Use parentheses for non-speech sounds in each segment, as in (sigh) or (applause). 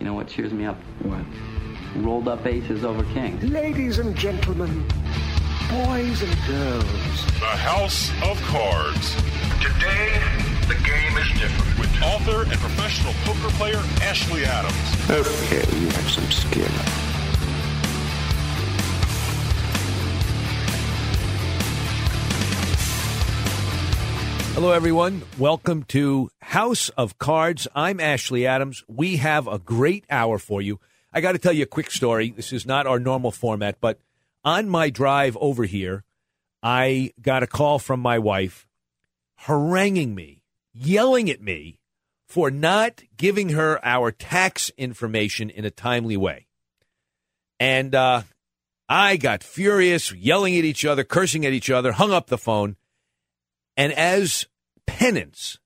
You know what cheers me up? What? Rolled up aces over kings. Ladies and gentlemen, boys and girls. The House of Cards. Today, the game is different. With author and professional poker player Ashley Adams. Okay, you have some skill. Hello, everyone. Welcome to House of Cards. I'm Ashley Adams. We have a great hour for you. I got to tell you a quick story. This is not our normal format, but on my drive over here, I got a call from my wife haranguing me, yelling at me for not giving her our tax information in a timely way. And uh, I got furious, yelling at each other, cursing at each other, hung up the phone. And as penance,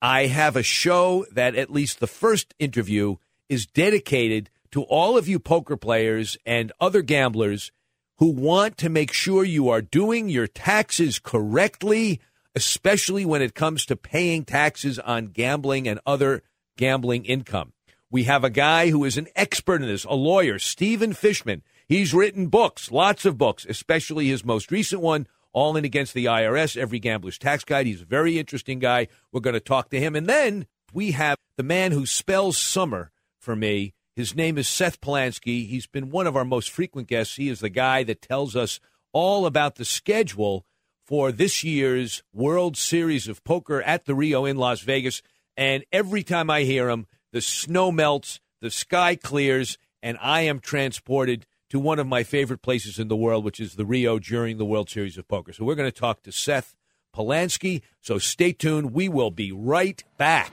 I have a show that at least the first interview is dedicated to all of you poker players and other gamblers who want to make sure you are doing your taxes correctly, especially when it comes to paying taxes on gambling and other gambling income. We have a guy who is an expert in this, a lawyer, Stephen Fishman. He's written books, lots of books, especially his most recent one, All In Against the IRS, Every Gambler's Tax Guide. He's a very interesting guy. We're going to talk to him. And then we have the man who spells summer for me. His name is Seth Palansky. He's been one of our most frequent guests. He is the guy that tells us all about the schedule for this year's World Series of Poker at the Rio in Las Vegas. And every time I hear him, the snow melts, the sky clears, and I am transported to one of my favorite places in the world, which is the Rio during the World Series of Poker. So we're going to talk to Seth Palansky. So stay tuned. We will be right back.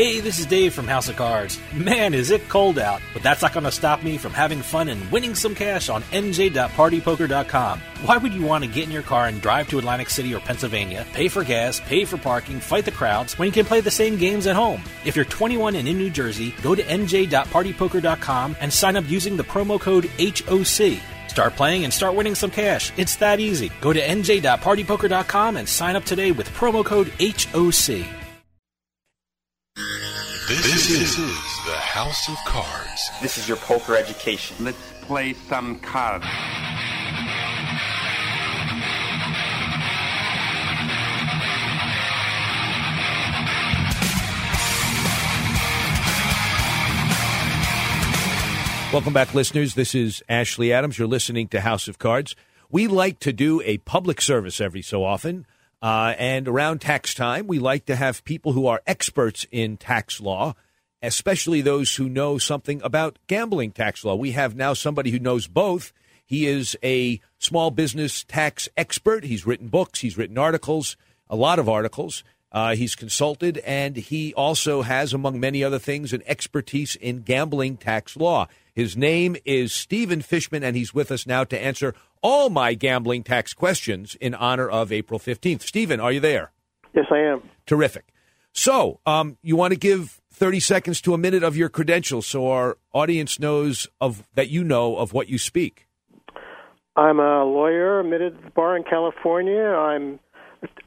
Hey, this is Dave from House of Cards. Man, is it cold out, but that's not going to stop me from having fun and winning some cash on nj.partypoker.com. Why would you want to get in your car and drive to Atlantic City or Pennsylvania, pay for gas, pay for parking, fight the crowds, when you can play the same games at home? If you're 21 and in New Jersey, go to nj.partypoker.com and sign up using the promo code HOC. Start playing and start winning some cash. It's that easy. Go to nj.partypoker.com and sign up today with promo code HOC. This, this is the House of Cards. This is your poker education. Let's play some cards. Welcome back, listeners. This is Ashley Adams. You're listening to House of Cards. We like to do a public service every so often. Uh, and around tax time, we like to have people who are experts in tax law, especially those who know something about gambling tax law. We have now somebody who knows both. He is a small business tax expert. He's written books, he's written articles, a lot of articles. Uh, he's consulted, and he also has, among many other things, an expertise in gambling tax law. His name is Stephen Fishman, and he's with us now to answer all my gambling tax questions in honor of April 15th. Stephen, are you there? Yes, I am. Terrific. So, um, you want to give 30 seconds to a minute of your credentials so our audience knows of that you know of what you speak. I'm a lawyer, admitted to the bar in California. I'm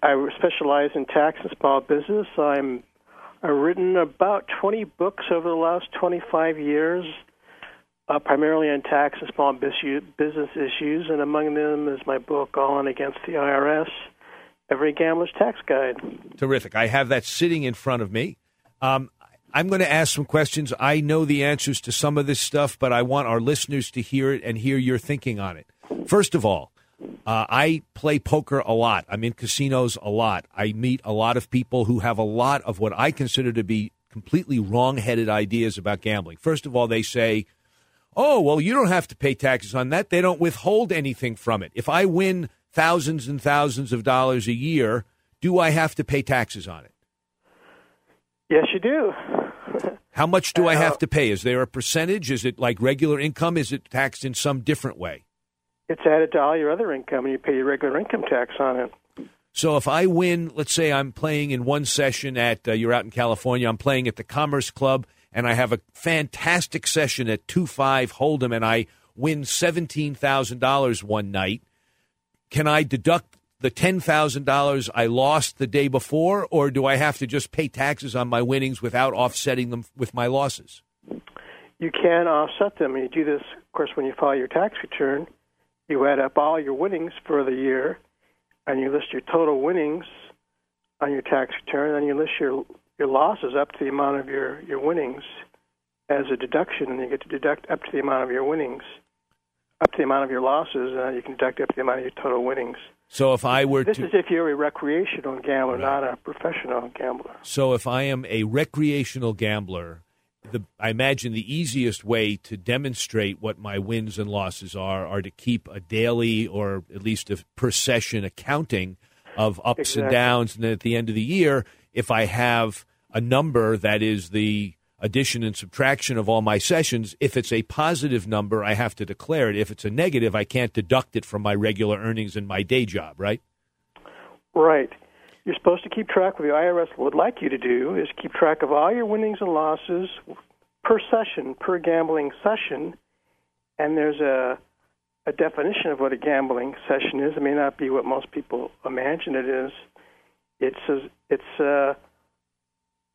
I specialize in tax and small business. I'm I've written about 20 books over the last 25 years, uh, primarily on tax and small business issues, and among them is my book "All In Against the IRS: Every Gambler's Tax Guide." Terrific. I have that sitting in front of me. Um, I'm going to ask some questions. I know the answers to some of this stuff, but I want our listeners to hear it and hear your thinking on it. First of all, uh, I play poker a lot. I'm in casinos a lot. I meet a lot of people who have a lot of what I consider to be completely wrong-headed ideas about gambling. First of all, they say, "Oh, well, you don't have to pay taxes on that. They don't withhold anything from it. If I win thousands and thousands of dollars a year, do I have to pay taxes on it?" Yes, you do. How much do I have to pay? Is there a percentage? Is it like regular income? Is it taxed in some different way? It's added to all your other income, and you pay your regular income tax on it. So if I win, let's say I'm playing in one session at, uh, you're out in California, I'm playing at the Commerce Club, and I have a fantastic session at 2 5 Hold'em, and I win $17,000 one night. Can I deduct the $10,000 I lost the day before, or do I have to just pay taxes on my winnings without offsetting them with my losses? You can offset them. You do this, of course, when you file your tax return you add up all your winnings for the year, and you list your total winnings on your tax return, and you list your your losses up to the amount of your your winnings as a deduction, and you get to deduct up to the amount of your winnings, up to the amount of your losses, and you can deduct up to the amount of your total winnings. So if I were this to, is if you're a recreational gambler, Right. not a professional gambler. so if I am a recreational gambler, the I imagine the easiest way to demonstrate what my wins and losses are are to keep a daily or at least a per session accounting of ups and downs, and then at the end of the year, if I have a number that is the addition and subtraction of all my sessions, if it's a positive number, I have to declare it. If it's a negative, I can't deduct it from my regular earnings in my day job, right? Right. You're supposed to keep track. What the IRS would like you to do is keep track of all your winnings and losses per session, per gambling session. And there's a a definition of what a gambling session is. It may not be what most people imagine it is. It's a, it's uh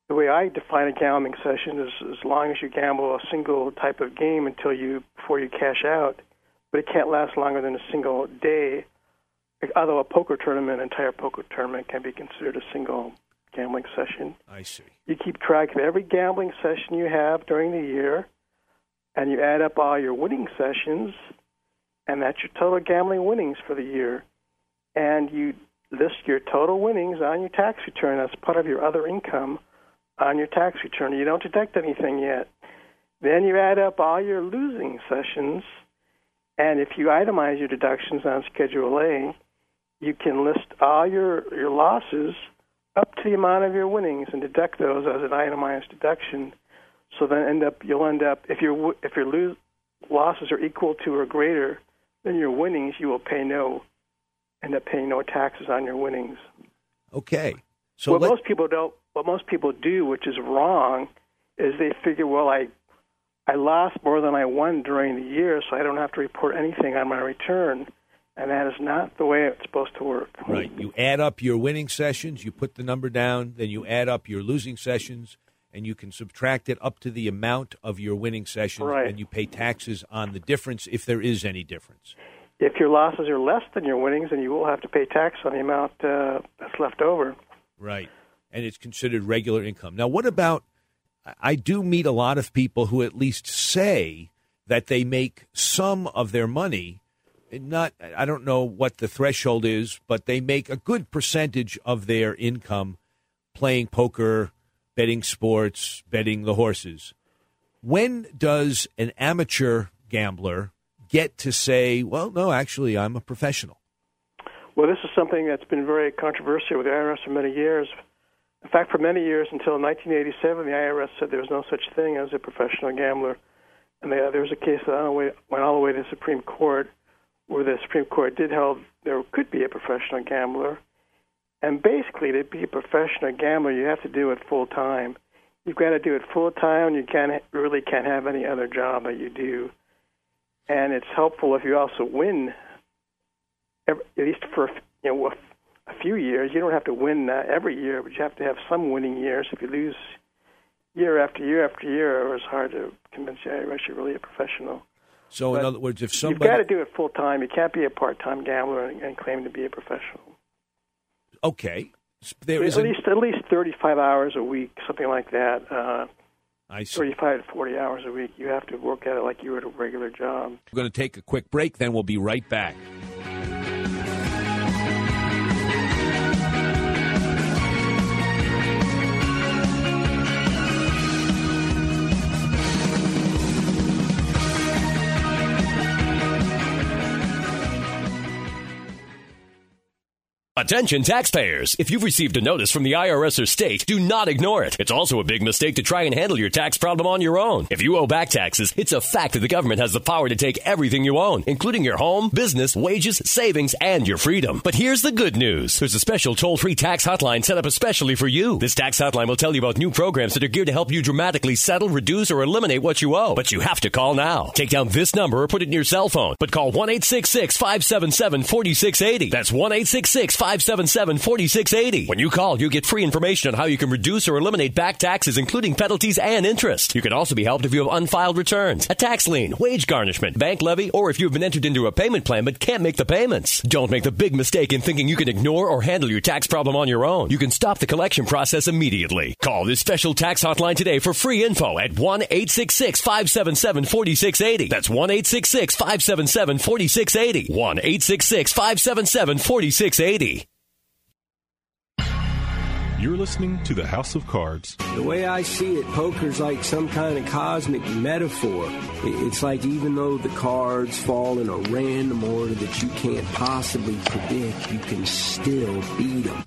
the way I define a gambling session is as long as you gamble a single type of game until you before you cash out, but it can't last longer than a single day although a poker tournament, entire poker tournament, can be considered a single gambling session. I see. You keep track of every gambling session you have during the year, and you add up all your winning sessions, and that's your total gambling winnings for the year. And you list your total winnings on your tax return as part of your other income on your tax return. You don't deduct anything yet. Then you add up all your losing sessions, and if you itemize your deductions on Schedule A, you can list all your, your losses up to the amount of your winnings and deduct those as an itemized deduction. So then end up you'll end up if your if your lose, losses are equal to or greater than your winnings, you will pay no end up paying no taxes on your winnings. Okay. So most people don't what most people do, which is wrong, is they figure, well, I I lost more than I won during the year, so I don't have to report anything on my return. And that is not the way it's supposed to work. Right. You add up your winning sessions, you put the number down, then you add up your losing sessions, and you can subtract it up to the amount of your winning sessions, Right. and you pay taxes on the difference if there is any difference. If your losses are less than your winnings, then you will have to pay tax on the amount uh, that's left over. Right. And it's considered regular income. Now, what about? I- do meet a lot of people who at least say that they make some of their money. Not, I don't know what the threshold is, but they make a good percentage of their income playing poker, betting sports, betting the horses. When does an amateur gambler get to say, well, no, actually, I'm a professional? Well, this is something that's been very controversial with the IRS for many years. In fact, for many years until 1987, the IRS said there was no such thing as a professional gambler. And they, there was a case that went all the way to the Supreme Court, where the Supreme Court did hold there could be a professional gambler. And basically, to be a professional gambler, you have to do it full time. You've got to do it full time. You can't really can't have any other job that you do. And it's helpful if you also win at least for you know a, few years. You don't have to win uh, every year, but you have to have some winning years. If you lose year after year after year, it's hard to convince IRS you're really a professional. So, in other words, if somebody. You've got to do it full time. You can't be a part time gambler and, and claim to be a professional. okay, there at is a, least at least 35 hours a week, something like that. Uh, I see. 35 to 40 hours a week. You have to work at it like you would a regular job. We're going to take a quick break, then we'll be right back. Attention taxpayers! If you've received a notice from the IRS or state, do not ignore it. It's also a big mistake to try and handle your tax problem on your own. If you owe back taxes, it's a fact that the government has the power to take everything you own, including your home, business, wages, savings, and your freedom. But here's the good news. There's a special toll-free tax hotline set up especially for you. This tax hotline will tell you about new programs that are geared to help you dramatically settle, reduce, or eliminate what you owe. But you have to call now. Take down this number or put it in your cell phone. But call 1-866-577-4680. That's 1-866-577-4680. When you call, you get free information on how you can reduce or eliminate back taxes, including penalties and interest. You can also be helped if you have unfiled returns, a tax lien, wage garnishment, bank levy, or if you've been entered into a payment plan but can't make the payments. Don't make the big mistake in thinking you can ignore or handle your tax problem on your own. You can stop the collection process immediately. Call this special tax hotline today for free info at 1 866 577 4680. That's 1 866 577 4680. 1 866 577 4680. You're listening to the House of Cards. The way I see it, poker's like some kind of cosmic metaphor. It's like even though the cards fall in a random order that you can't possibly predict, you can still beat them.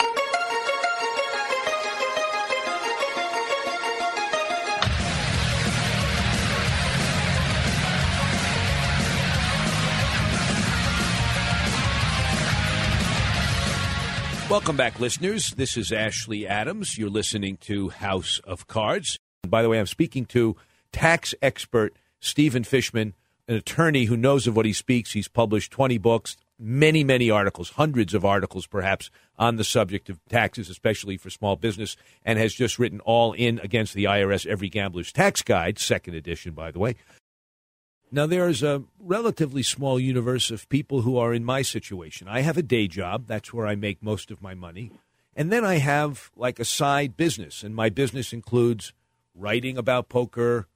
Welcome back, listeners. This is Ashley Adams. You're listening to House of Cards. By the way, I'm speaking to tax expert Stephen Fishman, an attorney who knows of what he speaks. He's published 20 books, many, many articles, hundreds of articles perhaps, on the subject of taxes, especially for small business, and has just written All In Against the IRS Every Gambler's Tax Guide, second edition, by the way. Now, there is a relatively small universe of people who are in my situation. I have a day job, that's where I make most of my money. And then I have like a side business, and my business includes writing about poker,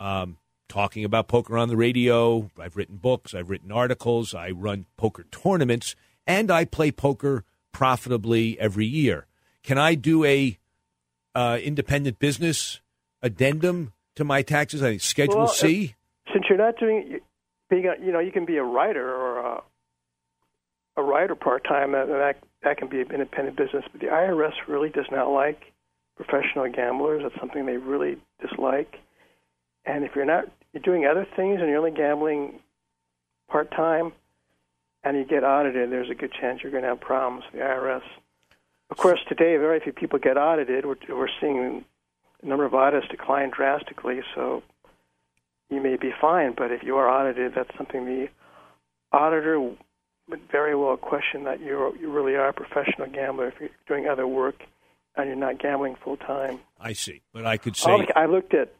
um, talking about poker on the radio. I've written books, I've written articles, I run poker tournaments, and I play poker profitably every year. Can I do a uh, independent business addendum to my taxes? I Schedule Well, C. Since you're not doing being a, you know you can be a writer or a, a writer part time and that that can be an independent business. But the IRS really does not like professional gamblers. That's something they really dislike. And if you're not you're doing other things and you're only gambling part time, and you get audited, there's a good chance you're going to have problems with the IRS. Of course, today very few people get audited. We're, we're seeing the number of audits decline drastically. So you may be fine, but if you are audited, that's something the auditor would very well question that you you really are a professional gambler if you're doing other work and you're not gambling full time. I see, but I could say All I looked at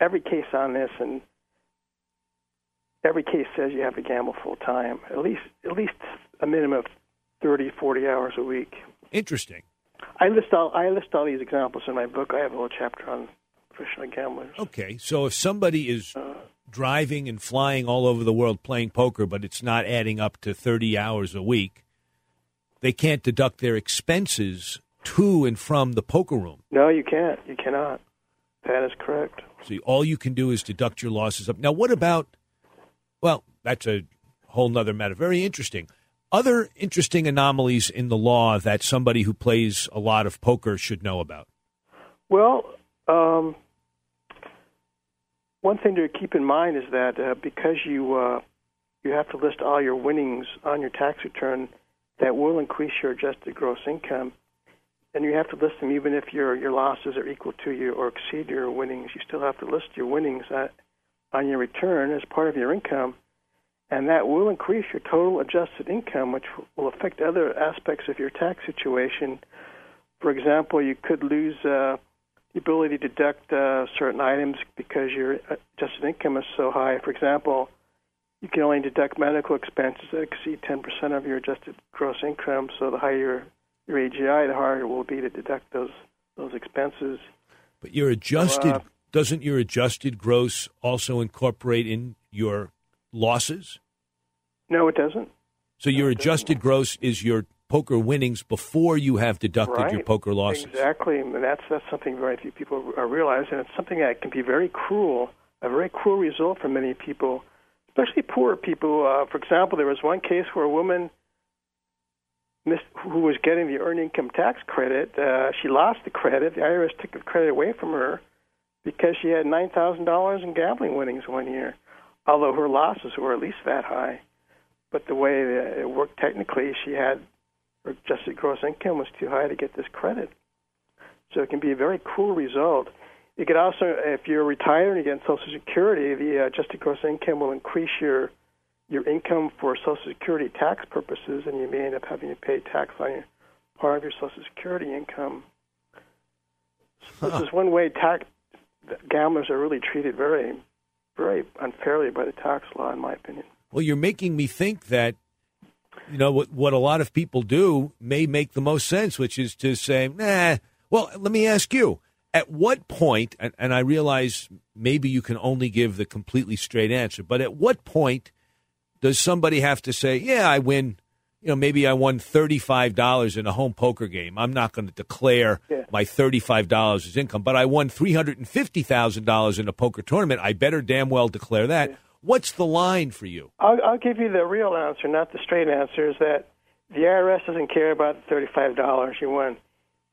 every case on this, and every case says you have to gamble full time, at least at least a minimum of 30, 40 hours a week. interesting. I list all I list all these examples in my book. I have a whole chapter on professional gamblers. Okay, so if somebody is Uh, driving and flying all over the world playing poker, but it's not adding up to 30 hours a week, they can't deduct their expenses to and from the poker room. No, you can't. You cannot. That is correct. So all you can do is deduct your losses up. Now, what about, well, that's a whole nother matter. Very interesting. Other interesting anomalies in the law that somebody who plays a lot of poker should know about. Well, um, one thing to keep in mind is that uh, because you uh, you have to list all your winnings on your tax return, that will increase your adjusted gross income, and you have to list them even if your your losses are equal to your or exceed your winnings. You still have to list your winnings at, on your return as part of your income, and that will increase your total adjusted income, which will affect other aspects of your tax situation. For example, you could lose. Uh, the ability to deduct uh, certain items because your adjusted income is so high. For example, you can only deduct medical expenses that exceed 10% of your adjusted gross income. So the higher your, AGI, the harder it will be to deduct those those expenses. But your adjusted Uh, doesn't your adjusted gross also incorporate in your losses? No, it doesn't. So your adjusted gross is your poker winnings before you have deducted your poker losses. Exactly, and that's that's something very few people realize, and it's something that can be very cruel, a very cruel result for many people, especially poor people. Uh, for example, there was one case where a woman missed, who was getting the earned income tax credit. Uh, she lost the credit. The IRS took the credit away from her because she had nine thousand dollars in gambling winnings one year, although her losses were at least that high. But the way that it worked technically, she had her adjusted gross income was too high to get this credit. So it can be a very cruel result. It could also, if you're retired and you get Social Security, the adjusted gross income will increase your your income for Social Security tax purposes, and you may end up having to pay tax on your, part of your Social Security income. So This is one way tax gamblers are really treated very, very unfairly by the tax law, in my opinion. Well, you're making me think that you know what what a lot of people do may make the most sense, which is to say, nah. Well, let me ask you: At what point? And, and I realize maybe you can only give the completely straight answer, but at what point does somebody have to say, "Yeah, I win"? You know, maybe I won thirty-five dollars in a home poker game. I'm not going to declare Yeah. my thirty-five dollars as income, but I won three hundred and fifty thousand dollars in a poker tournament. I better damn well declare that. What's the line for you? I'll, I'll give you the real answer, not the straight answer, is that the IRS doesn't care about the thirty-five dollars you won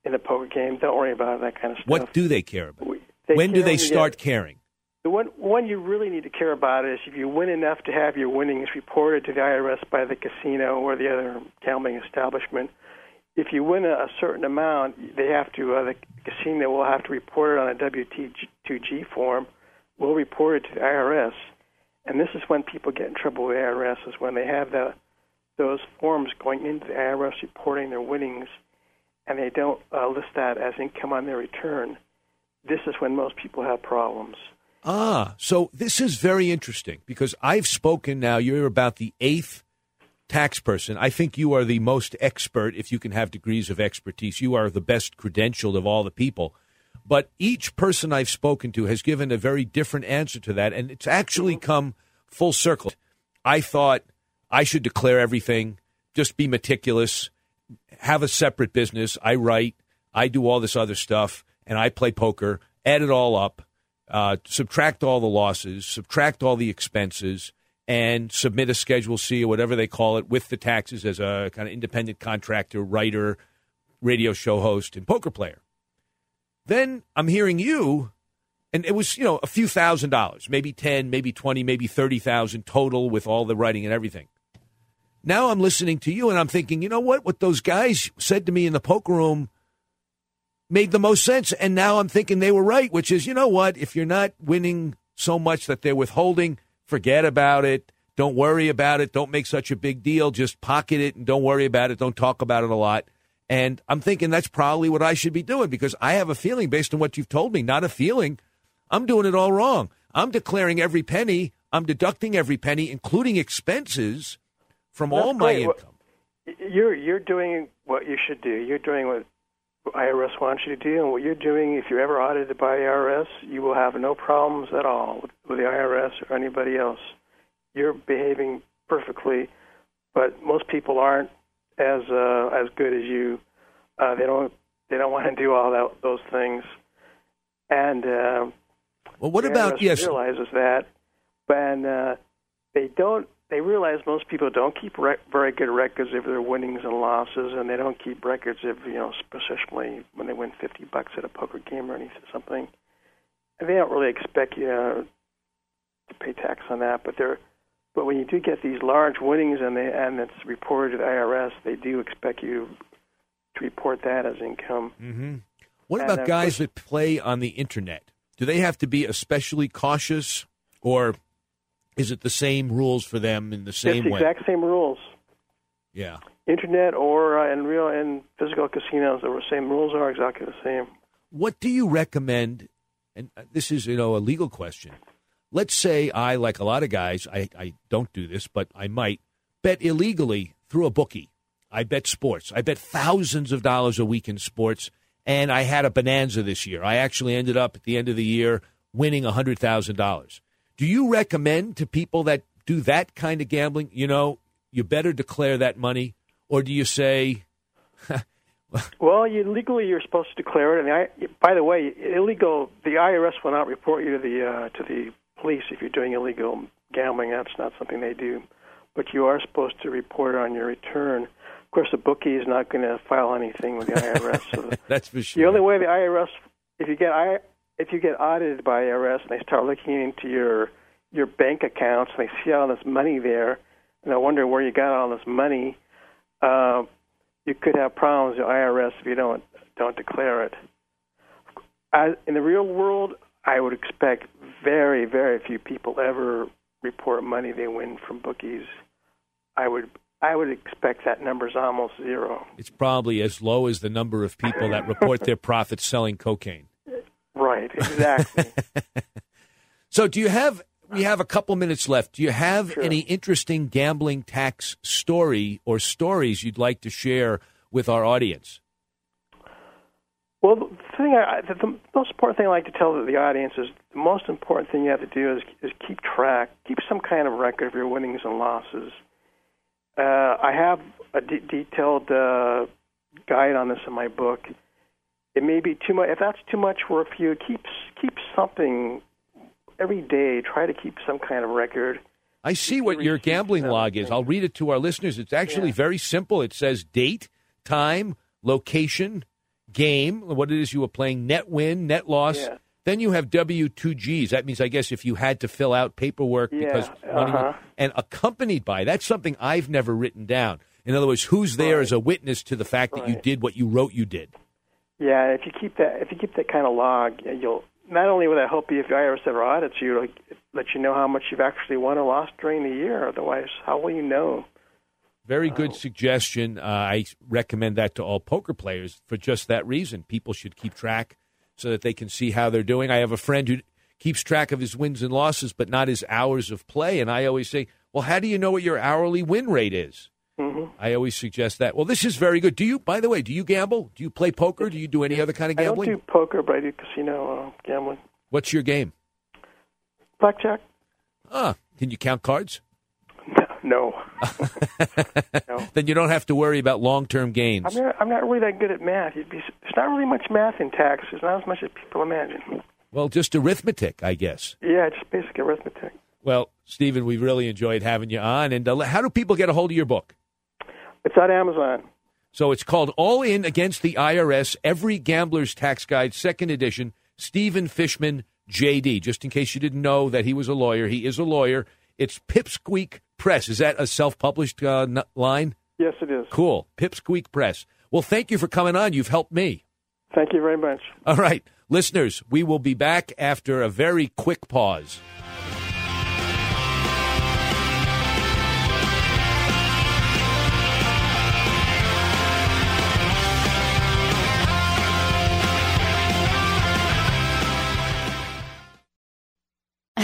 in a poker game. Don't worry about that kind of stuff. What do they care about? They when do they start get- caring? The one, one you really need to care about is if you win enough to have your winnings reported to the IRS by the casino or the other gambling establishment. If you win a, a certain amount, they have to. Uh, the casino will have to report it on a W-2G form. Will report it to the IRS, and this is when people get in trouble with IRS. Is when they have the those forms going into the IRS reporting their winnings, and they don't uh, list that as income on their return. This is when most people have problems. Ah, so this is very interesting because I've spoken now. You're about the eighth tax person. I think you are the most expert, if you can have degrees of expertise. You are the best credentialed of all the people. But each person I've spoken to has given a very different answer to that, and it's actually come full circle. I thought I should declare everything, just be meticulous, have a separate business. I write, I do all this other stuff, and I play poker, add it all up, uh, subtract all the losses, subtract all the expenses, and submit a Schedule C or whatever they call it with the taxes as a kind of independent contractor, writer, radio show host, and poker player. Then I'm hearing you, and it was you know a few thousand dollars, maybe ten, maybe twenty, maybe thirty thousand total with all the writing and everything. Now I'm listening to you, and I'm thinking, you know what? What those guys said to me in the poker room made the most sense, and now I'm thinking they were right, which is, you know what? If you're not winning so much that they're withholding, forget about it. Don't worry about it. Don't make such a big deal. Just pocket it and don't worry about it. Don't talk about it a lot. And I'm thinking that's probably what I should be doing because I have a feeling, based on what you've told me, not a feeling, I'm doing it all wrong. I'm declaring every penny, I'm deducting every penny, including expenses from That's all my great. income. You're you're doing what you should do. You're doing what IRS wants you to do, and what you're doing. If you're ever audited by IRS, you will have no problems at all with, with the IRS or anybody else. You're behaving perfectly, but most people aren't as uh, as good as you. Uh, they don't they don't want to do all that, those things, and uh, Well, what about yes? realizes that, and uh, they don't. They realize most people don't keep rec- very good records of their winnings and losses, and they don't keep records of you know, especially when they win fifty bucks at a poker game or anything something. And they don't really expect you uh, to pay tax on that, but they're. But when you do get these large winnings and they and it's reported to the IRS, they do expect you to report that as income. hmm What And, about guys that play on the internet? Do they have to be especially cautious, or is it the same rules for them in the same the way? exact same rules. Yeah. internet or uh, in real and physical casinos, the same rules are exactly the same. What do you recommend? And uh, this is, you know, a legal question. Let's say I, like a lot of guys, I, I don't do this, but I might bet illegally through a bookie. I bet sports. I bet thousands of dollars a week in sports, and I had a bonanza this year. I actually ended up at the end of the year winning hundred thousand dollars. Do you recommend to people that do that kind of gambling? You know, you better declare that money, or do you say? (laughs) Well, you legally you're supposed to declare it. And I, by the way, illegal. The IRS will not report you to the uh, to the police if you're doing illegal gambling. That's not something they do, but you are supposed to report on your return. Of course, the bookie is not going to file anything with the IRS. so (laughs) That's for sure. the only way the IRS, if you get I, if you get audited by IRS and they start looking into your your bank accounts and they see all this money there, and they wonder where you got all this money, uh, you could have problems with the IRS if you don't don't declare it. I, in the real world, I would expect very very few people ever report money they win from bookies. I would I would expect that number is almost zero. It's probably as low as the number of people that report their profits selling cocaine. Right, exactly. (laughs) So, do you have? We have a couple minutes left. Do you have Sure. any interesting gambling tax story or stories you'd like to share with our audience? Well, the thing I, the, the most important thing I like to tell the audience is the most important thing you have to do is is keep track, keep some kind of record of your winnings and losses. Uh, I have a de- detailed uh, guide on this in my book. It may be too much. If that's too much for a few, keep keep something every day. Try to keep some kind of record. I see what your gambling log is. I'll read it to our listeners. It's actually Yeah. very simple. It says date, time, location, game, what it is you were playing, net win, net loss. Yeah. Then you have W2Gs. That means, I guess, if you had to fill out paperwork Yeah, because money, uh-huh. and accompanied by that's something I've never written down. In other words, who's there Right. as a witness to the fact that you did what you wrote you did? Yeah, if you keep that if you keep that kind of log, you'll not only will that help you if the IRS ever audits you, it'll let you know how much you've actually won or lost during the year. Otherwise, how will you know? Very good suggestion. Uh, I recommend that to all poker players for just that reason. People should keep track so that they can see how they're doing. I have a friend who keeps track of his wins and losses, but not his hours of play. And I always say, well, how do you know what your hourly win rate is? hmm I always suggest that. Well, this is very good. Do you, by the way, do you gamble? Do you play poker? Do you do any other kind of gambling? I don't do poker, but I do casino uh, gambling. What's your game? Blackjack? Ah, can you count cards? (laughs) No. No. (laughs) Then you don't have to worry about long term gains. I'm not, I'm not really that good at math. Be, there's not really much math in tax. There's not as much as people imagine. Well, just arithmetic, I guess. Yeah, just basic arithmetic. Well, Stephen, we really enjoyed having you on. And uh, how do people get a hold of your book? It's on Amazon. So it's called All In Against the IRS Every Gambler's Tax Guide, second edition. Stephen Fishman, JD. Just in case you didn't know that he was a lawyer, he is a lawyer. It's Pipsqueak Press. Is that a self published uh, n- line? Yes, it is. Cool. Pipsqueak Press. Well, thank you for coming on. You've helped me. Thank you very much. All right. Listeners, we will be back after a very quick pause.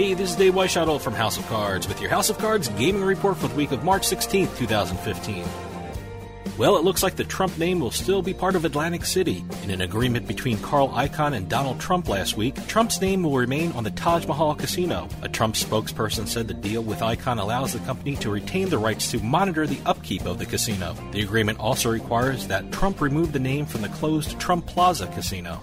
Hey, this is Dave Weishuttle from House of Cards with your House of Cards gaming report for the week of March 16th, 2015. Well, it looks like the Trump name will still be part of Atlantic City. In an agreement between Carl Icahn and Donald Trump last week, Trump's name will remain on the Taj Mahal Casino. A Trump spokesperson said the deal with Icahn allows the company to retain the rights to monitor the upkeep of the casino. The agreement also requires that Trump remove the name from the closed Trump Plaza Casino.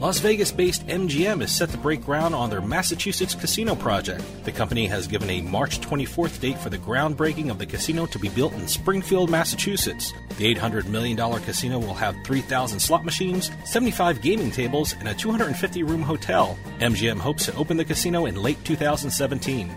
Las Vegas based MGM is set to break ground on their Massachusetts casino project. The company has given a March 24th date for the groundbreaking of the casino to be built in Springfield, Massachusetts. The $800 million casino will have 3,000 slot machines, 75 gaming tables, and a 250 room hotel. MGM hopes to open the casino in late 2017.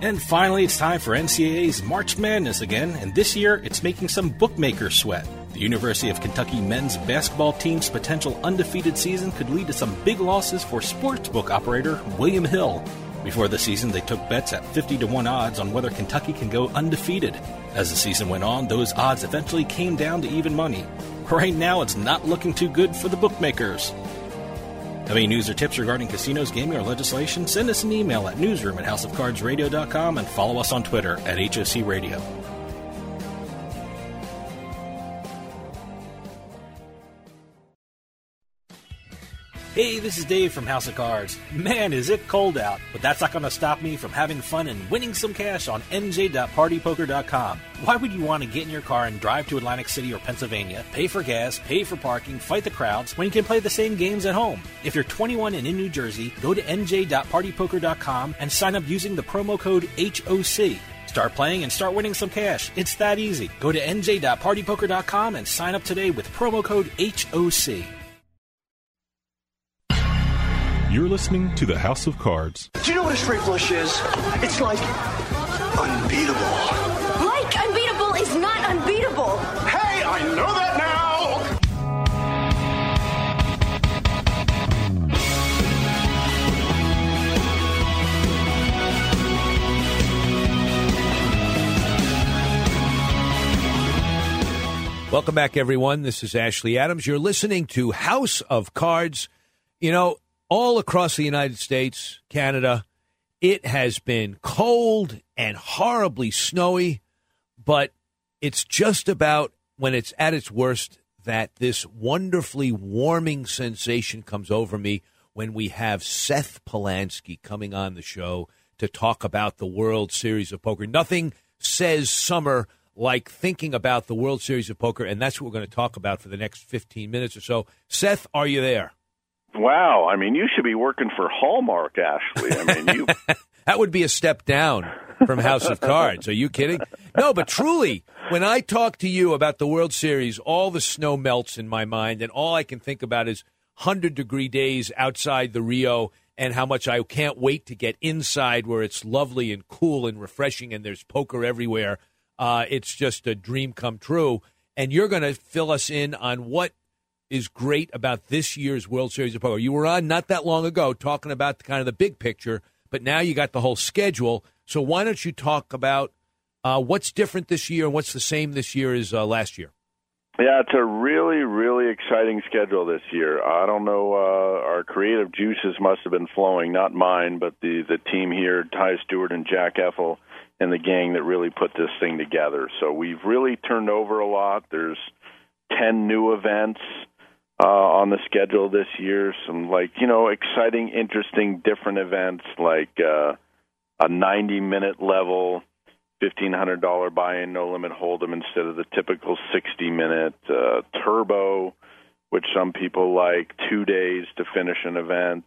And finally, it's time for NCAA's March Madness again, and this year it's making some bookmakers sweat. The University of Kentucky men's basketball team's potential undefeated season could lead to some big losses for sportsbook operator William Hill. Before the season, they took bets at 50 to 1 odds on whether Kentucky can go undefeated. As the season went on, those odds eventually came down to even money. Right now, it's not looking too good for the bookmakers. Have any news or tips regarding casinos, gaming, or legislation? Send us an email at newsroom at houseofcardsradio.com and follow us on Twitter at HOC Radio. Hey, this is Dave from House of Cards. Man, is it cold out, but that's not going to stop me from having fun and winning some cash on nj.partypoker.com. Why would you want to get in your car and drive to Atlantic City or Pennsylvania, pay for gas, pay for parking, fight the crowds, when you can play the same games at home? If you're 21 and in New Jersey, go to nj.partypoker.com and sign up using the promo code HOC. Start playing and start winning some cash. It's that easy. Go to nj.partypoker.com and sign up today with promo code HOC. You're listening to the House of Cards. Do you know what a straight flush is? It's like unbeatable. Like unbeatable is not unbeatable. Hey, I know that now. Welcome back, everyone. This is Ashley Adams. You're listening to House of Cards. You know, all across the United States, Canada, it has been cold and horribly snowy, but it's just about when it's at its worst that this wonderfully warming sensation comes over me when we have Seth Palansky coming on the show to talk about the World Series of Poker. Nothing says summer like thinking about the World Series of Poker, and that's what we're going to talk about for the next 15 minutes or so. Seth, are you there? Wow, I mean, you should be working for Hallmark, Ashley. I mean, you. (laughs) that would be a step down from House of Cards. Are you kidding? No, but truly, when I talk to you about the World Series, all the snow melts in my mind, and all I can think about is 100 degree days outside the Rio and how much I can't wait to get inside where it's lovely and cool and refreshing and there's poker everywhere. Uh, it's just a dream come true. And you're going to fill us in on what is great about this year's World Series of Poker. You were on not that long ago talking about the, kind of the big picture, but now you got the whole schedule. So why don't you talk about uh, what's different this year and what's the same this year as uh, last year? Yeah, it's a really, really exciting schedule this year. I don't know, uh, our creative juices must have been flowing, not mine, but the, the team here, Ty Stewart and Jack Effel, and the gang that really put this thing together. So we've really turned over a lot. There's 10 new events uh, on the schedule this year. Some like you know exciting, interesting, different events like uh, a 90 minute level, fifteen hundred dollar buy-in, no limit hold'em instead of the typical 60 minute uh, turbo, which some people like. Two days to finish an event.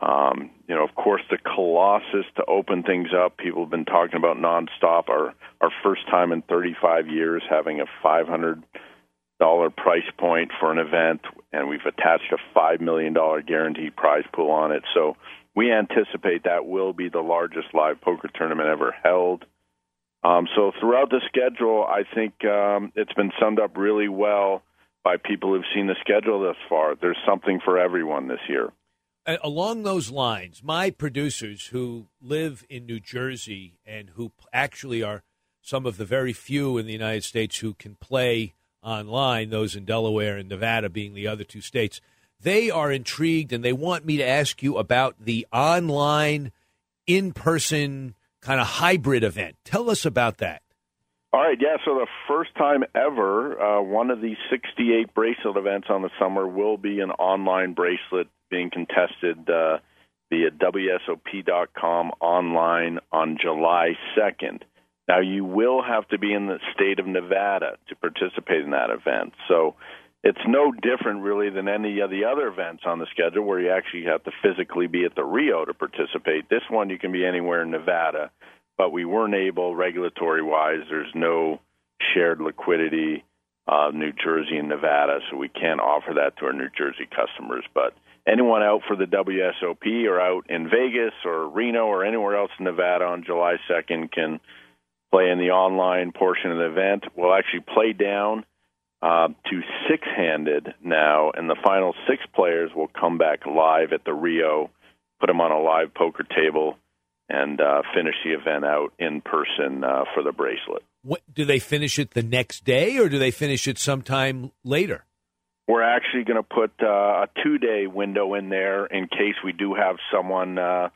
Um, you know, of course, the Colossus to open things up. People have been talking about nonstop. Our our first time in 35 years having a 500 dollar price point for an event, and we've attached a five million dollar guaranteed prize pool on it. So we anticipate that will be the largest live poker tournament ever held. Um, so throughout the schedule, I think um, it's been summed up really well by people who've seen the schedule thus far. There's something for everyone this year along those lines, my producers who live in New Jersey and who actually are some of the very few in the United States who can play online, those in Delaware and Nevada being the other two states, they are intrigued and they want me to ask you about the online, in person kind of hybrid event. Tell us about that. All right, yeah. So the first time ever, uh, one of these 68 bracelet events on the summer will be an online bracelet being contested uh, via WSOP.com online on July 2nd. Now, you will have to be in the state of Nevada to participate in that event. So it's no different, really, than any of the other events on the schedule where you actually have to physically be at the Rio to participate. This one, you can be anywhere in Nevada, but we weren't able, regulatory wise, there's no shared liquidity. Uh, New Jersey and Nevada, so we can't offer that to our New Jersey customers. But anyone out for the WSOP or out in Vegas or Reno or anywhere else in Nevada on July 2nd can play in the online portion of the event. We'll actually play down uh, to six handed now, and the final six players will come back live at the Rio, put them on a live poker table, and uh, finish the event out in person uh, for the bracelet. What, do they finish it the next day, or do they finish it sometime later? We're actually going to put uh, a two day window in there in case we do have someone uh,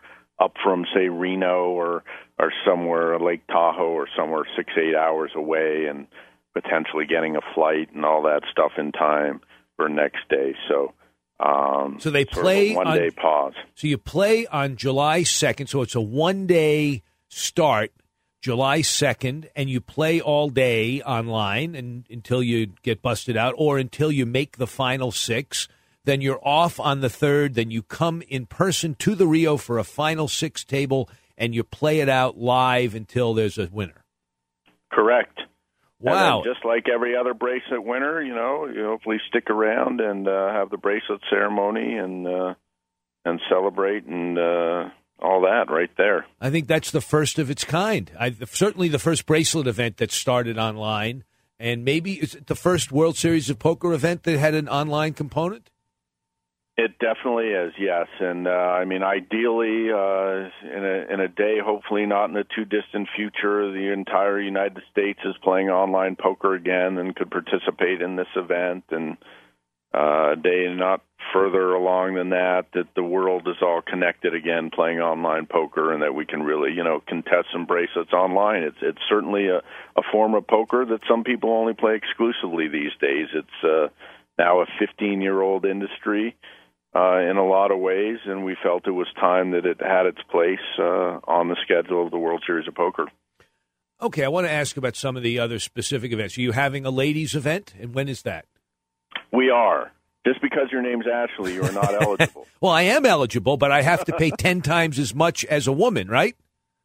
up from, say, Reno or or somewhere Lake Tahoe or somewhere six eight hours away, and potentially getting a flight and all that stuff in time for next day. So. Um, so they play one day pause. So you play on July second. So it's a one day start July 2nd, and you play all day online and, until you get busted out or until you make the final six. Then you're off on the third. Then you come in person to the Rio for a final six table and you play it out live until there's a winner. Correct. Wow. just like every other bracelet winner, you know, you hopefully stick around and uh, have the bracelet ceremony and uh, and celebrate and uh, all that right there. I think that's the first of its kind. I, certainly the first bracelet event that started online, and maybe is it the first World Series of Poker event that had an online component? It definitely is, yes. And uh, I mean, ideally, uh, in a in a day, hopefully not in the too distant future, the entire United States is playing online poker again and could participate in this event. And uh, a day not further along than that, that the world is all connected again, playing online poker, and that we can really, you know, contest some bracelets online. It's it's certainly a, a form of poker that some people only play exclusively these days. It's uh, now a 15 year old industry. Uh, in a lot of ways, and we felt it was time that it had its place uh, on the schedule of the World Series of Poker. Okay, I want to ask about some of the other specific events. Are you having a ladies' event, and when is that? We are. Just because your name's Ashley, you are not (laughs) eligible. Well, I am eligible, but I have to pay (laughs) 10 times as much as a woman, right?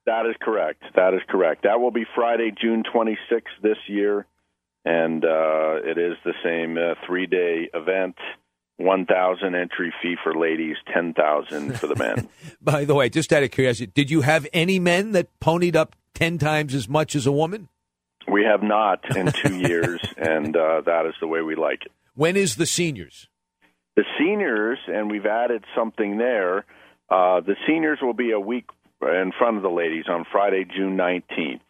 That is correct. That is correct. That will be Friday, June 26th this year, and uh, it is the same uh, three-day event. One thousand entry fee for ladies, ten thousand for the men. (laughs) By the way, just out of curiosity, did you have any men that ponied up 10 times as much as a woman? we have not in (laughs) two years, and uh, that is the way we like it. When is the seniors? The seniors, and we've added something there. Uh, the seniors will be a week in front of the ladies on Friday, June 19th.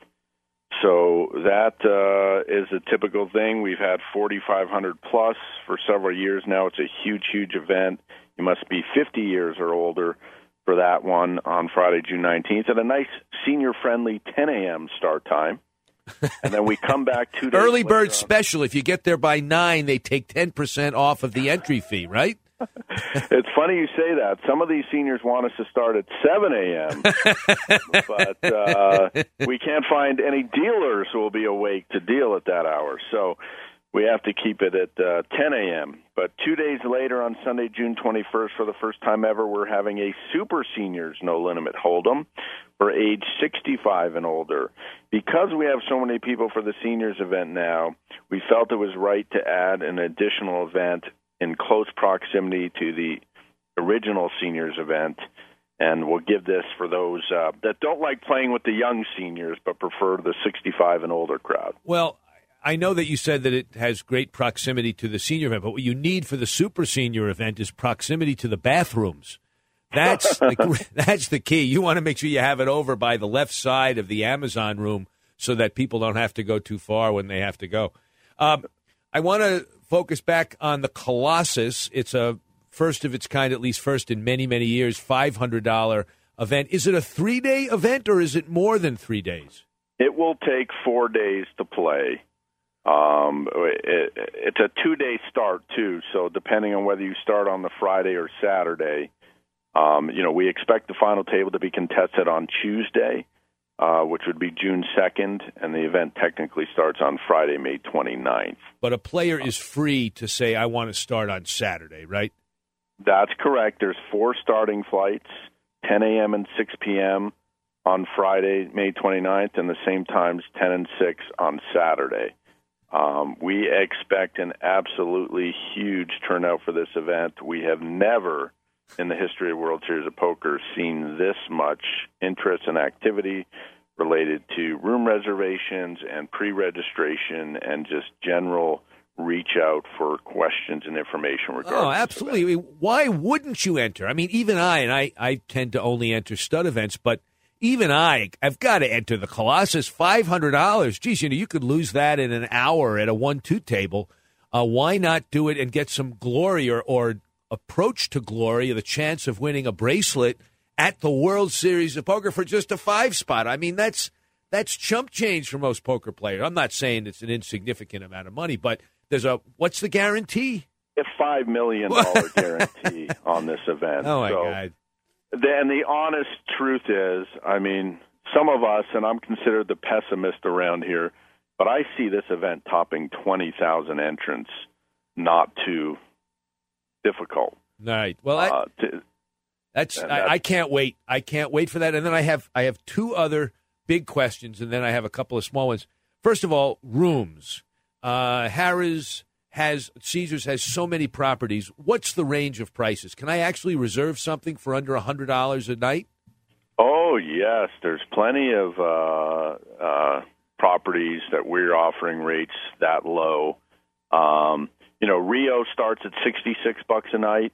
So that uh, is a typical thing. We've had 4,500 plus for several years now. It's a huge, huge event. You must be 50 years or older for that one on Friday, June 19th, at a nice senior friendly 10 a.m. start time. and then we come back two (laughs) days Early bird special. If you get there by 9, they take 10% off of the entry fee, right? (laughs) It's funny you say that. Some of these seniors want us to start at 7 a.m., (laughs) but uh, we can't find any dealers who will be awake to deal at that hour. So we have to keep it at uh, 10 a.m. But two days later, on Sunday, June 21st, for the first time ever, we're having a super seniors no limit hold'em for age 65 and older. Because we have so many people for the seniors event now, we felt it was right to add an additional event in close proximity to the original seniors event. And we'll give this for those uh, that don't like playing with the young seniors but prefer the 65 and older crowd. Well, I know that you said that it has great proximity to the senior event, but what you need for the super senior event is proximity to the bathrooms. That's the, (laughs) that's the key. You want to make sure you have it over by the left side of the Amazon room so that people don't have to go too far when they have to go. Um, I want to focus back on the Colossus. It's a first of its kind, at least first in many, many years, $500 event. Is it a three day event or is it more than three days? It will take four days to play. Um, it, it's a two day start, too. So, depending on whether you start on the Friday or Saturday, um, you know, we expect the final table to be contested on Tuesday, uh, which would be June 2nd, and the event technically starts on Friday, May 29th. But a player is free to say, I want to start on Saturday, right? That's correct. There's four starting flights, 10 a.m. and 6 p.m. on Friday, May 29th, and the same times, 10 and 6 on Saturday. Um, we expect an absolutely huge turnout for this event. We have never, in the history of World Series of Poker, seen this much interest and activity related to room reservations and pre registration and just general reach out for questions and information regarding Oh, absolutely. Why wouldn't you enter? I mean, even I, and I, I tend to only enter stud events, but even I, I've got to enter the Colossus. Five hundred dollars. Geez, you know, you could lose that in an hour at a one-two table. Uh, why not do it and get some glory or, or approach to glory, the chance of winning a bracelet at the World Series of Poker for just a five spot? I mean, that's that's chump change for most poker players. I'm not saying it's an insignificant amount of money, but there's a what's the guarantee? a five million dollar (laughs) guarantee on this event. Oh my so, god! And the honest truth is, I mean, some of us, and I'm considered the pessimist around here, but I see this event topping twenty thousand entrants not too difficult. Right. Well, I, Uh, to, That's I, that's- I can't wait. I can't wait for that. And then I have I have two other big questions, and then I have a couple of small ones. First of all, rooms. Uh, Harrah's has Caesars has so many properties. What's the range of prices? Can I actually reserve something for under a hundred dollars a night? oh yes, there's plenty of uh, uh, properties that we're offering rates that low. Um, you know, Rio starts at sixty six bucks a night.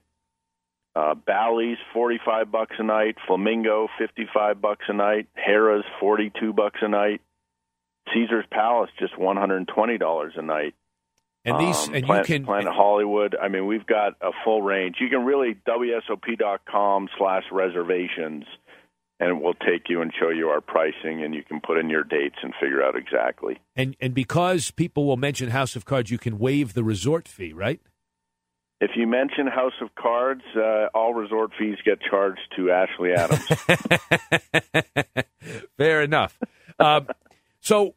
Uh, Bally's forty five bucks a night. Flamingo fifty five bucks a night. Harrah's forty two bucks a night. Caesar's Palace just one hundred and twenty dollars a night. And these Um, and Planet, you can Planet Hollywood. I mean, we've got a full range. You can really wsop.com slash reservations, and we'll take you and show you our pricing, and you can put in your dates and figure out exactly. and and because people will mention House of Cards, you can waive the resort fee, right? If you mention House of Cards, uh, all resort fees get charged to Ashley Adams. (laughs) Fair enough. Um, So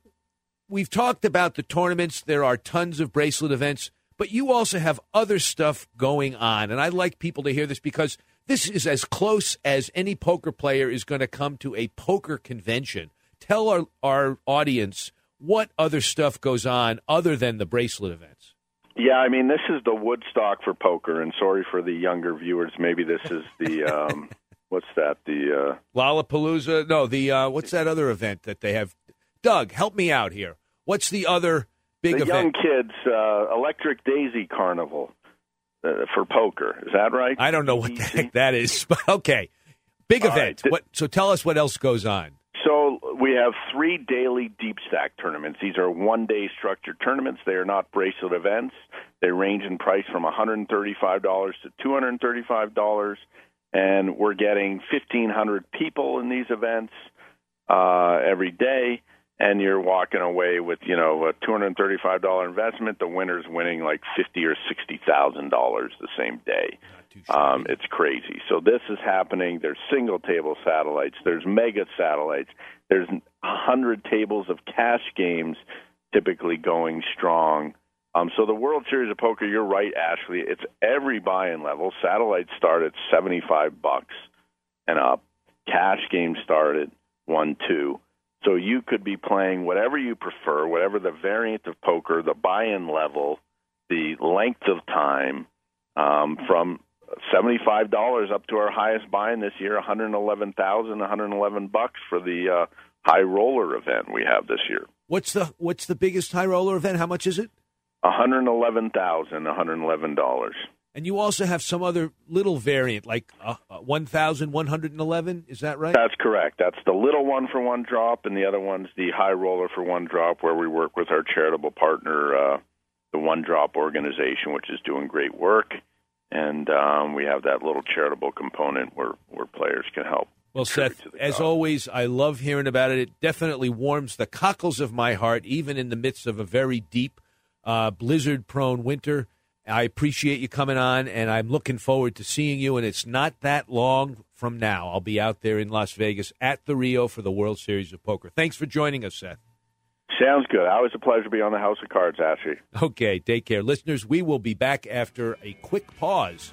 we've talked about the tournaments. There are tons of bracelet events, but you also have other stuff going on. And I'd like people to hear this because this is as close as any poker player is going to come to a poker convention. Tell our, our audience what other stuff goes on other than the bracelet events. Yeah, I mean, this is the Woodstock for poker, and sorry for the younger viewers. Maybe this is the (laughs) um, what's that? The uh, Lollapalooza? No, the uh, what's that other event that they have? Doug, help me out here. What's the other big the event? young kids uh, Electric Daisy Carnival uh, for poker. Is that right? I don't know what the heck that is, (laughs) okay, big All event. right. What? So tell us what else goes on. So we have three daily deep stack tournaments. These are one day structured tournaments. They are not bracelet events. They range in price from $135 to $235, and we're getting 1,500 people in these events uh, every day. And you're walking away with, you know, a $235 investment. The winner's winning like fifty or sixty thousand dollars the same day. Um, it's crazy. So this is happening. There's single table satellites. There's mega satellites. There's a hundred tables of cash games, typically going strong. Um, so the World Series of Poker, you're right, Ashley. It's every buy-in level. Satellites start at 75 bucks and up. Cash games start at one two. So you could be playing whatever you prefer, whatever the variant of poker, the buy-in level, the length of time, um, from seventy-five dollars up to our highest buy-in this year, one hundred eleven thousand, one hundred eleven bucks for the uh, high roller event we have this year. What's the What's the biggest high roller event? How much is it? One hundred eleven thousand, one hundred eleven dollars. And you also have some other little variant, like uh, uh, one thousand one hundred and eleven. Is that right? That's correct. That's the little one for one drop, and the other one's the high roller for one drop, where we work with our charitable partner, uh, the One Drop organization, which is doing great work. And um, we have that little charitable component where, where players can help. Well, Seth, as always, I love hearing about it. It definitely warms the cockles of my heart, even in the midst of a very deep, uh, blizzard prone winter. I appreciate you coming on, and I'm looking forward to seeing you. And it's not that long from now. I'll be out there in Las Vegas at the Rio for the World Series of Poker. Thanks for joining us, Seth. Sounds good. Always a pleasure to be on the House of Cards, Ashley. Okay, take care. Listeners, we will be back after a quick pause.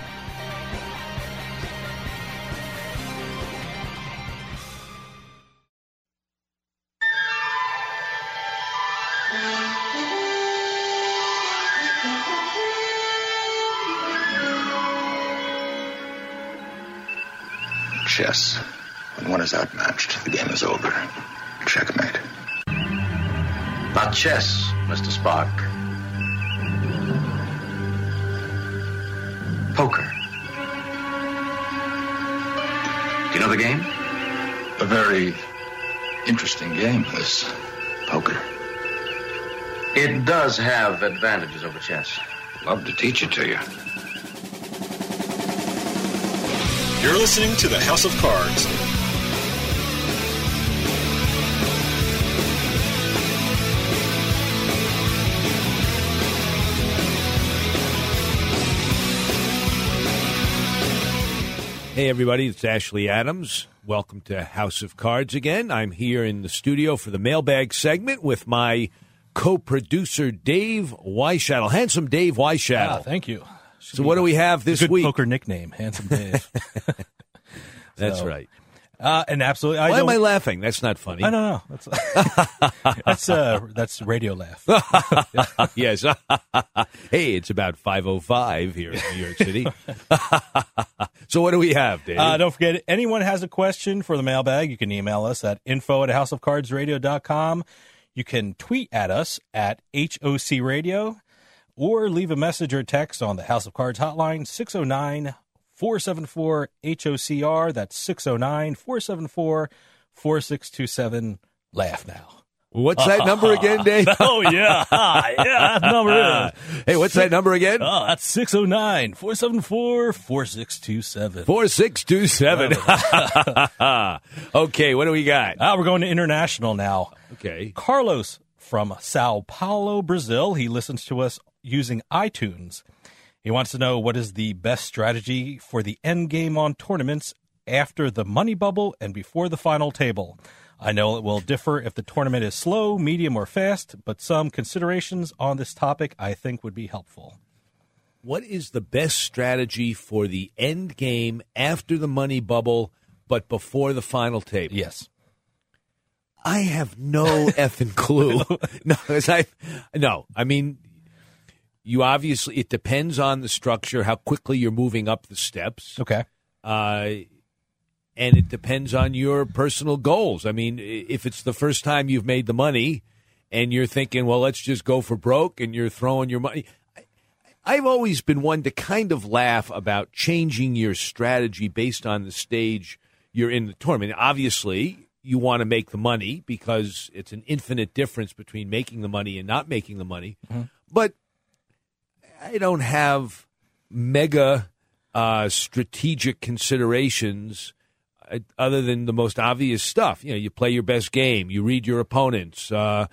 Chess. When one is outmatched, the game is over. Checkmate. Not chess, Mr. Spock. Poker. Do you know the game? A very interesting game, this poker. It does have advantages over chess. Love to teach it to you. You're listening to the House of Cards. Hey, everybody, it's Ashley Adams. Welcome to House of Cards again. I'm here in the studio for the mailbag segment with my co producer, Dave Weishattle. Handsome Dave Weishattle. Ah, thank you. So, what do we have this Good week? poker nickname, Handsome Dave. (laughs) That's So, right. Uh, and absolutely, I Why am I laughing? That's not funny. I don't know. That's (laughs) that's uh, that's radio laugh. (laughs) yes. hey, it's about 5.05 here in New York City. so, what do we have, Dave? Uh, don't forget, anyone has a question for the mailbag, you can email us at info at houseofcardsradio.com. You can tweet at us at HOC Radio or leave a message or text on the House of Cards hotline, 609 474 HOCR. That's 609 474 4627. Laugh now. What's that number again, (laughs) Dave? oh, yeah. yeah, that number is. (laughs) Hey, what's that number again? Oh, that's 609 474 4627. 4627. (laughs) okay, what do we got? Ah, we're going to international now. Okay. Carlos from Sao Paulo, Brazil. He listens to us using iTunes. He wants to know what is the best strategy for the end game on tournaments after the money bubble and before the final table. I know it will differ if the tournament is slow, medium, or fast, but some considerations on this topic I think would be helpful. What is the best strategy for the end game after the money bubble, but before the final table? Yes. I have no (laughs) effing clue. (laughs) no, I, no, I mean, you obviously, it depends on the structure, how quickly you're moving up the steps. Okay. Uh, and it depends on your personal goals. I mean, if it's the first time you've made the money and you're thinking, well, let's just go for broke and you're throwing your money. I've always been one to kind of laugh about changing your strategy based on the stage you're in the tournament. Obviously, you want to make the money because it's an infinite difference between making the money and not making the money. But I don't have mega uh, strategic considerations uh, other than the most obvious stuff. You know, you play your best game, you read your opponents. Uh,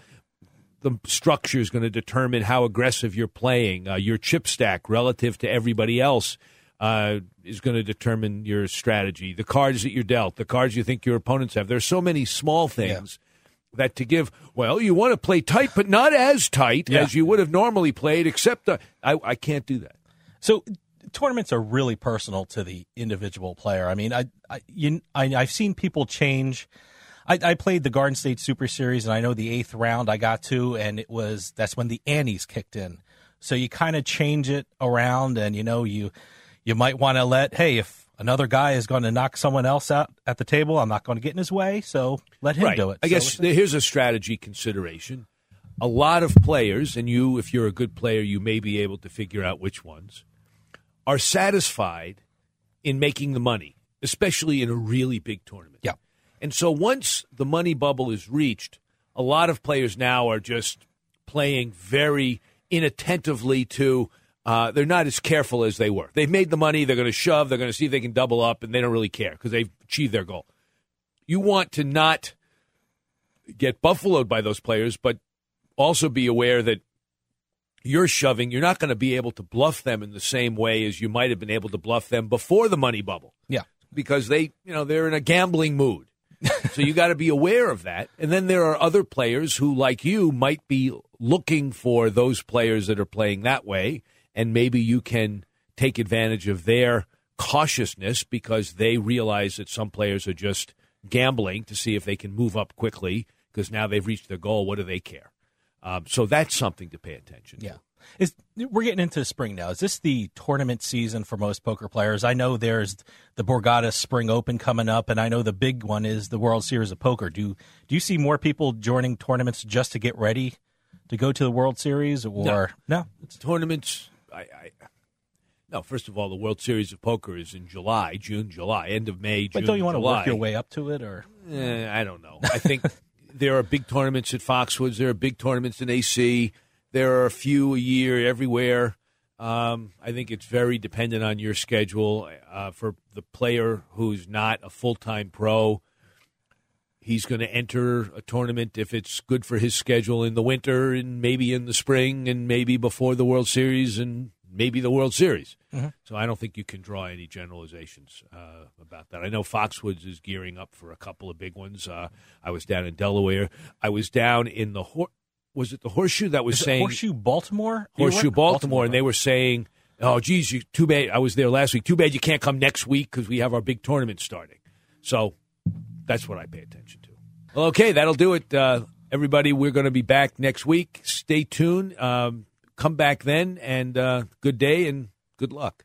the structure is going to determine how aggressive you're playing. Uh, your chip stack relative to everybody else uh, is going to determine your strategy. The cards that you're dealt, the cards you think your opponents have. There's so many small things that to give. Well, you want to play tight, but not as tight Yeah. as you would have normally played. Except uh, I, I can't do that. So tournaments are really personal to the individual player. I mean, I, I, you, I I've seen people change. I, I played the Garden State Super Series, and I know the eighth round I got to, and it was that's when the antes kicked in. So you kind of change it around, and you know you you might want to let hey if another guy is going to knock someone else out at the table, I'm not going to get in his way, so let him right. do it. I So guess here's a strategy consideration. A lot of players, and you, if you're a good player, you may be able to figure out which ones, are satisfied in making the money, especially in a really big tournament. Yeah. And so once the money bubble is reached, a lot of players now are just playing very inattentively to. Uh, they're not as careful as they were. They've made the money. They're going to shove. They're going to see if they can double up, and they don't really care because they've achieved their goal. You want to not get buffaloed by those players, but also be aware that you're shoving. You're not going to be able to bluff them in the same way as you might have been able to bluff them before the money bubble yeah. because they, you know, they're in a gambling mood. (laughs) so you got to be aware of that. And then there are other players who, like you, might be looking for those players that are playing that way, and maybe you can take advantage of their cautiousness because they realize that some players are just gambling to see if they can move up quickly because now they've reached their goal. What do they care? Um, so that's something to pay attention. to. Yeah. Is we're getting into spring now? Is this the tournament season for most poker players? I know there's the Borgata Spring Open coming up, and I know the big one is the World Series of Poker. Do do you see more people joining tournaments just to get ready to go to the World Series, or no? no? tournaments. I, I no, first of all, the World Series of Poker is in July, June, July, end of May, June. But don't you want July. to work your way up to it, or eh, I don't know. I think (laughs) there are big tournaments at Foxwoods. There are big tournaments in AC. There are a few a year everywhere. Um, I think it's very dependent on your schedule. Uh, for the player who's not a full time pro, he's going to enter a tournament if it's good for his schedule in the winter and maybe in the spring and maybe before the World Series and maybe the World Series. Mm-hmm. So I don't think you can draw any generalizations uh, about that. I know Foxwoods is gearing up for a couple of big ones. Uh, I was down in Delaware. I was down in the Hor- was it the Horseshoe that was Is saying Horseshoe Baltimore? Horseshoe went? Baltimore, and they were saying, "Oh, geez, you, too bad." I was there last week. Too bad you can't come next week because we have our big tournament starting. So that's what I pay attention to. Well, okay, that'll do it, uh, everybody. We're going to be back next week. Stay tuned. Um, come back then, and uh, good day and good luck.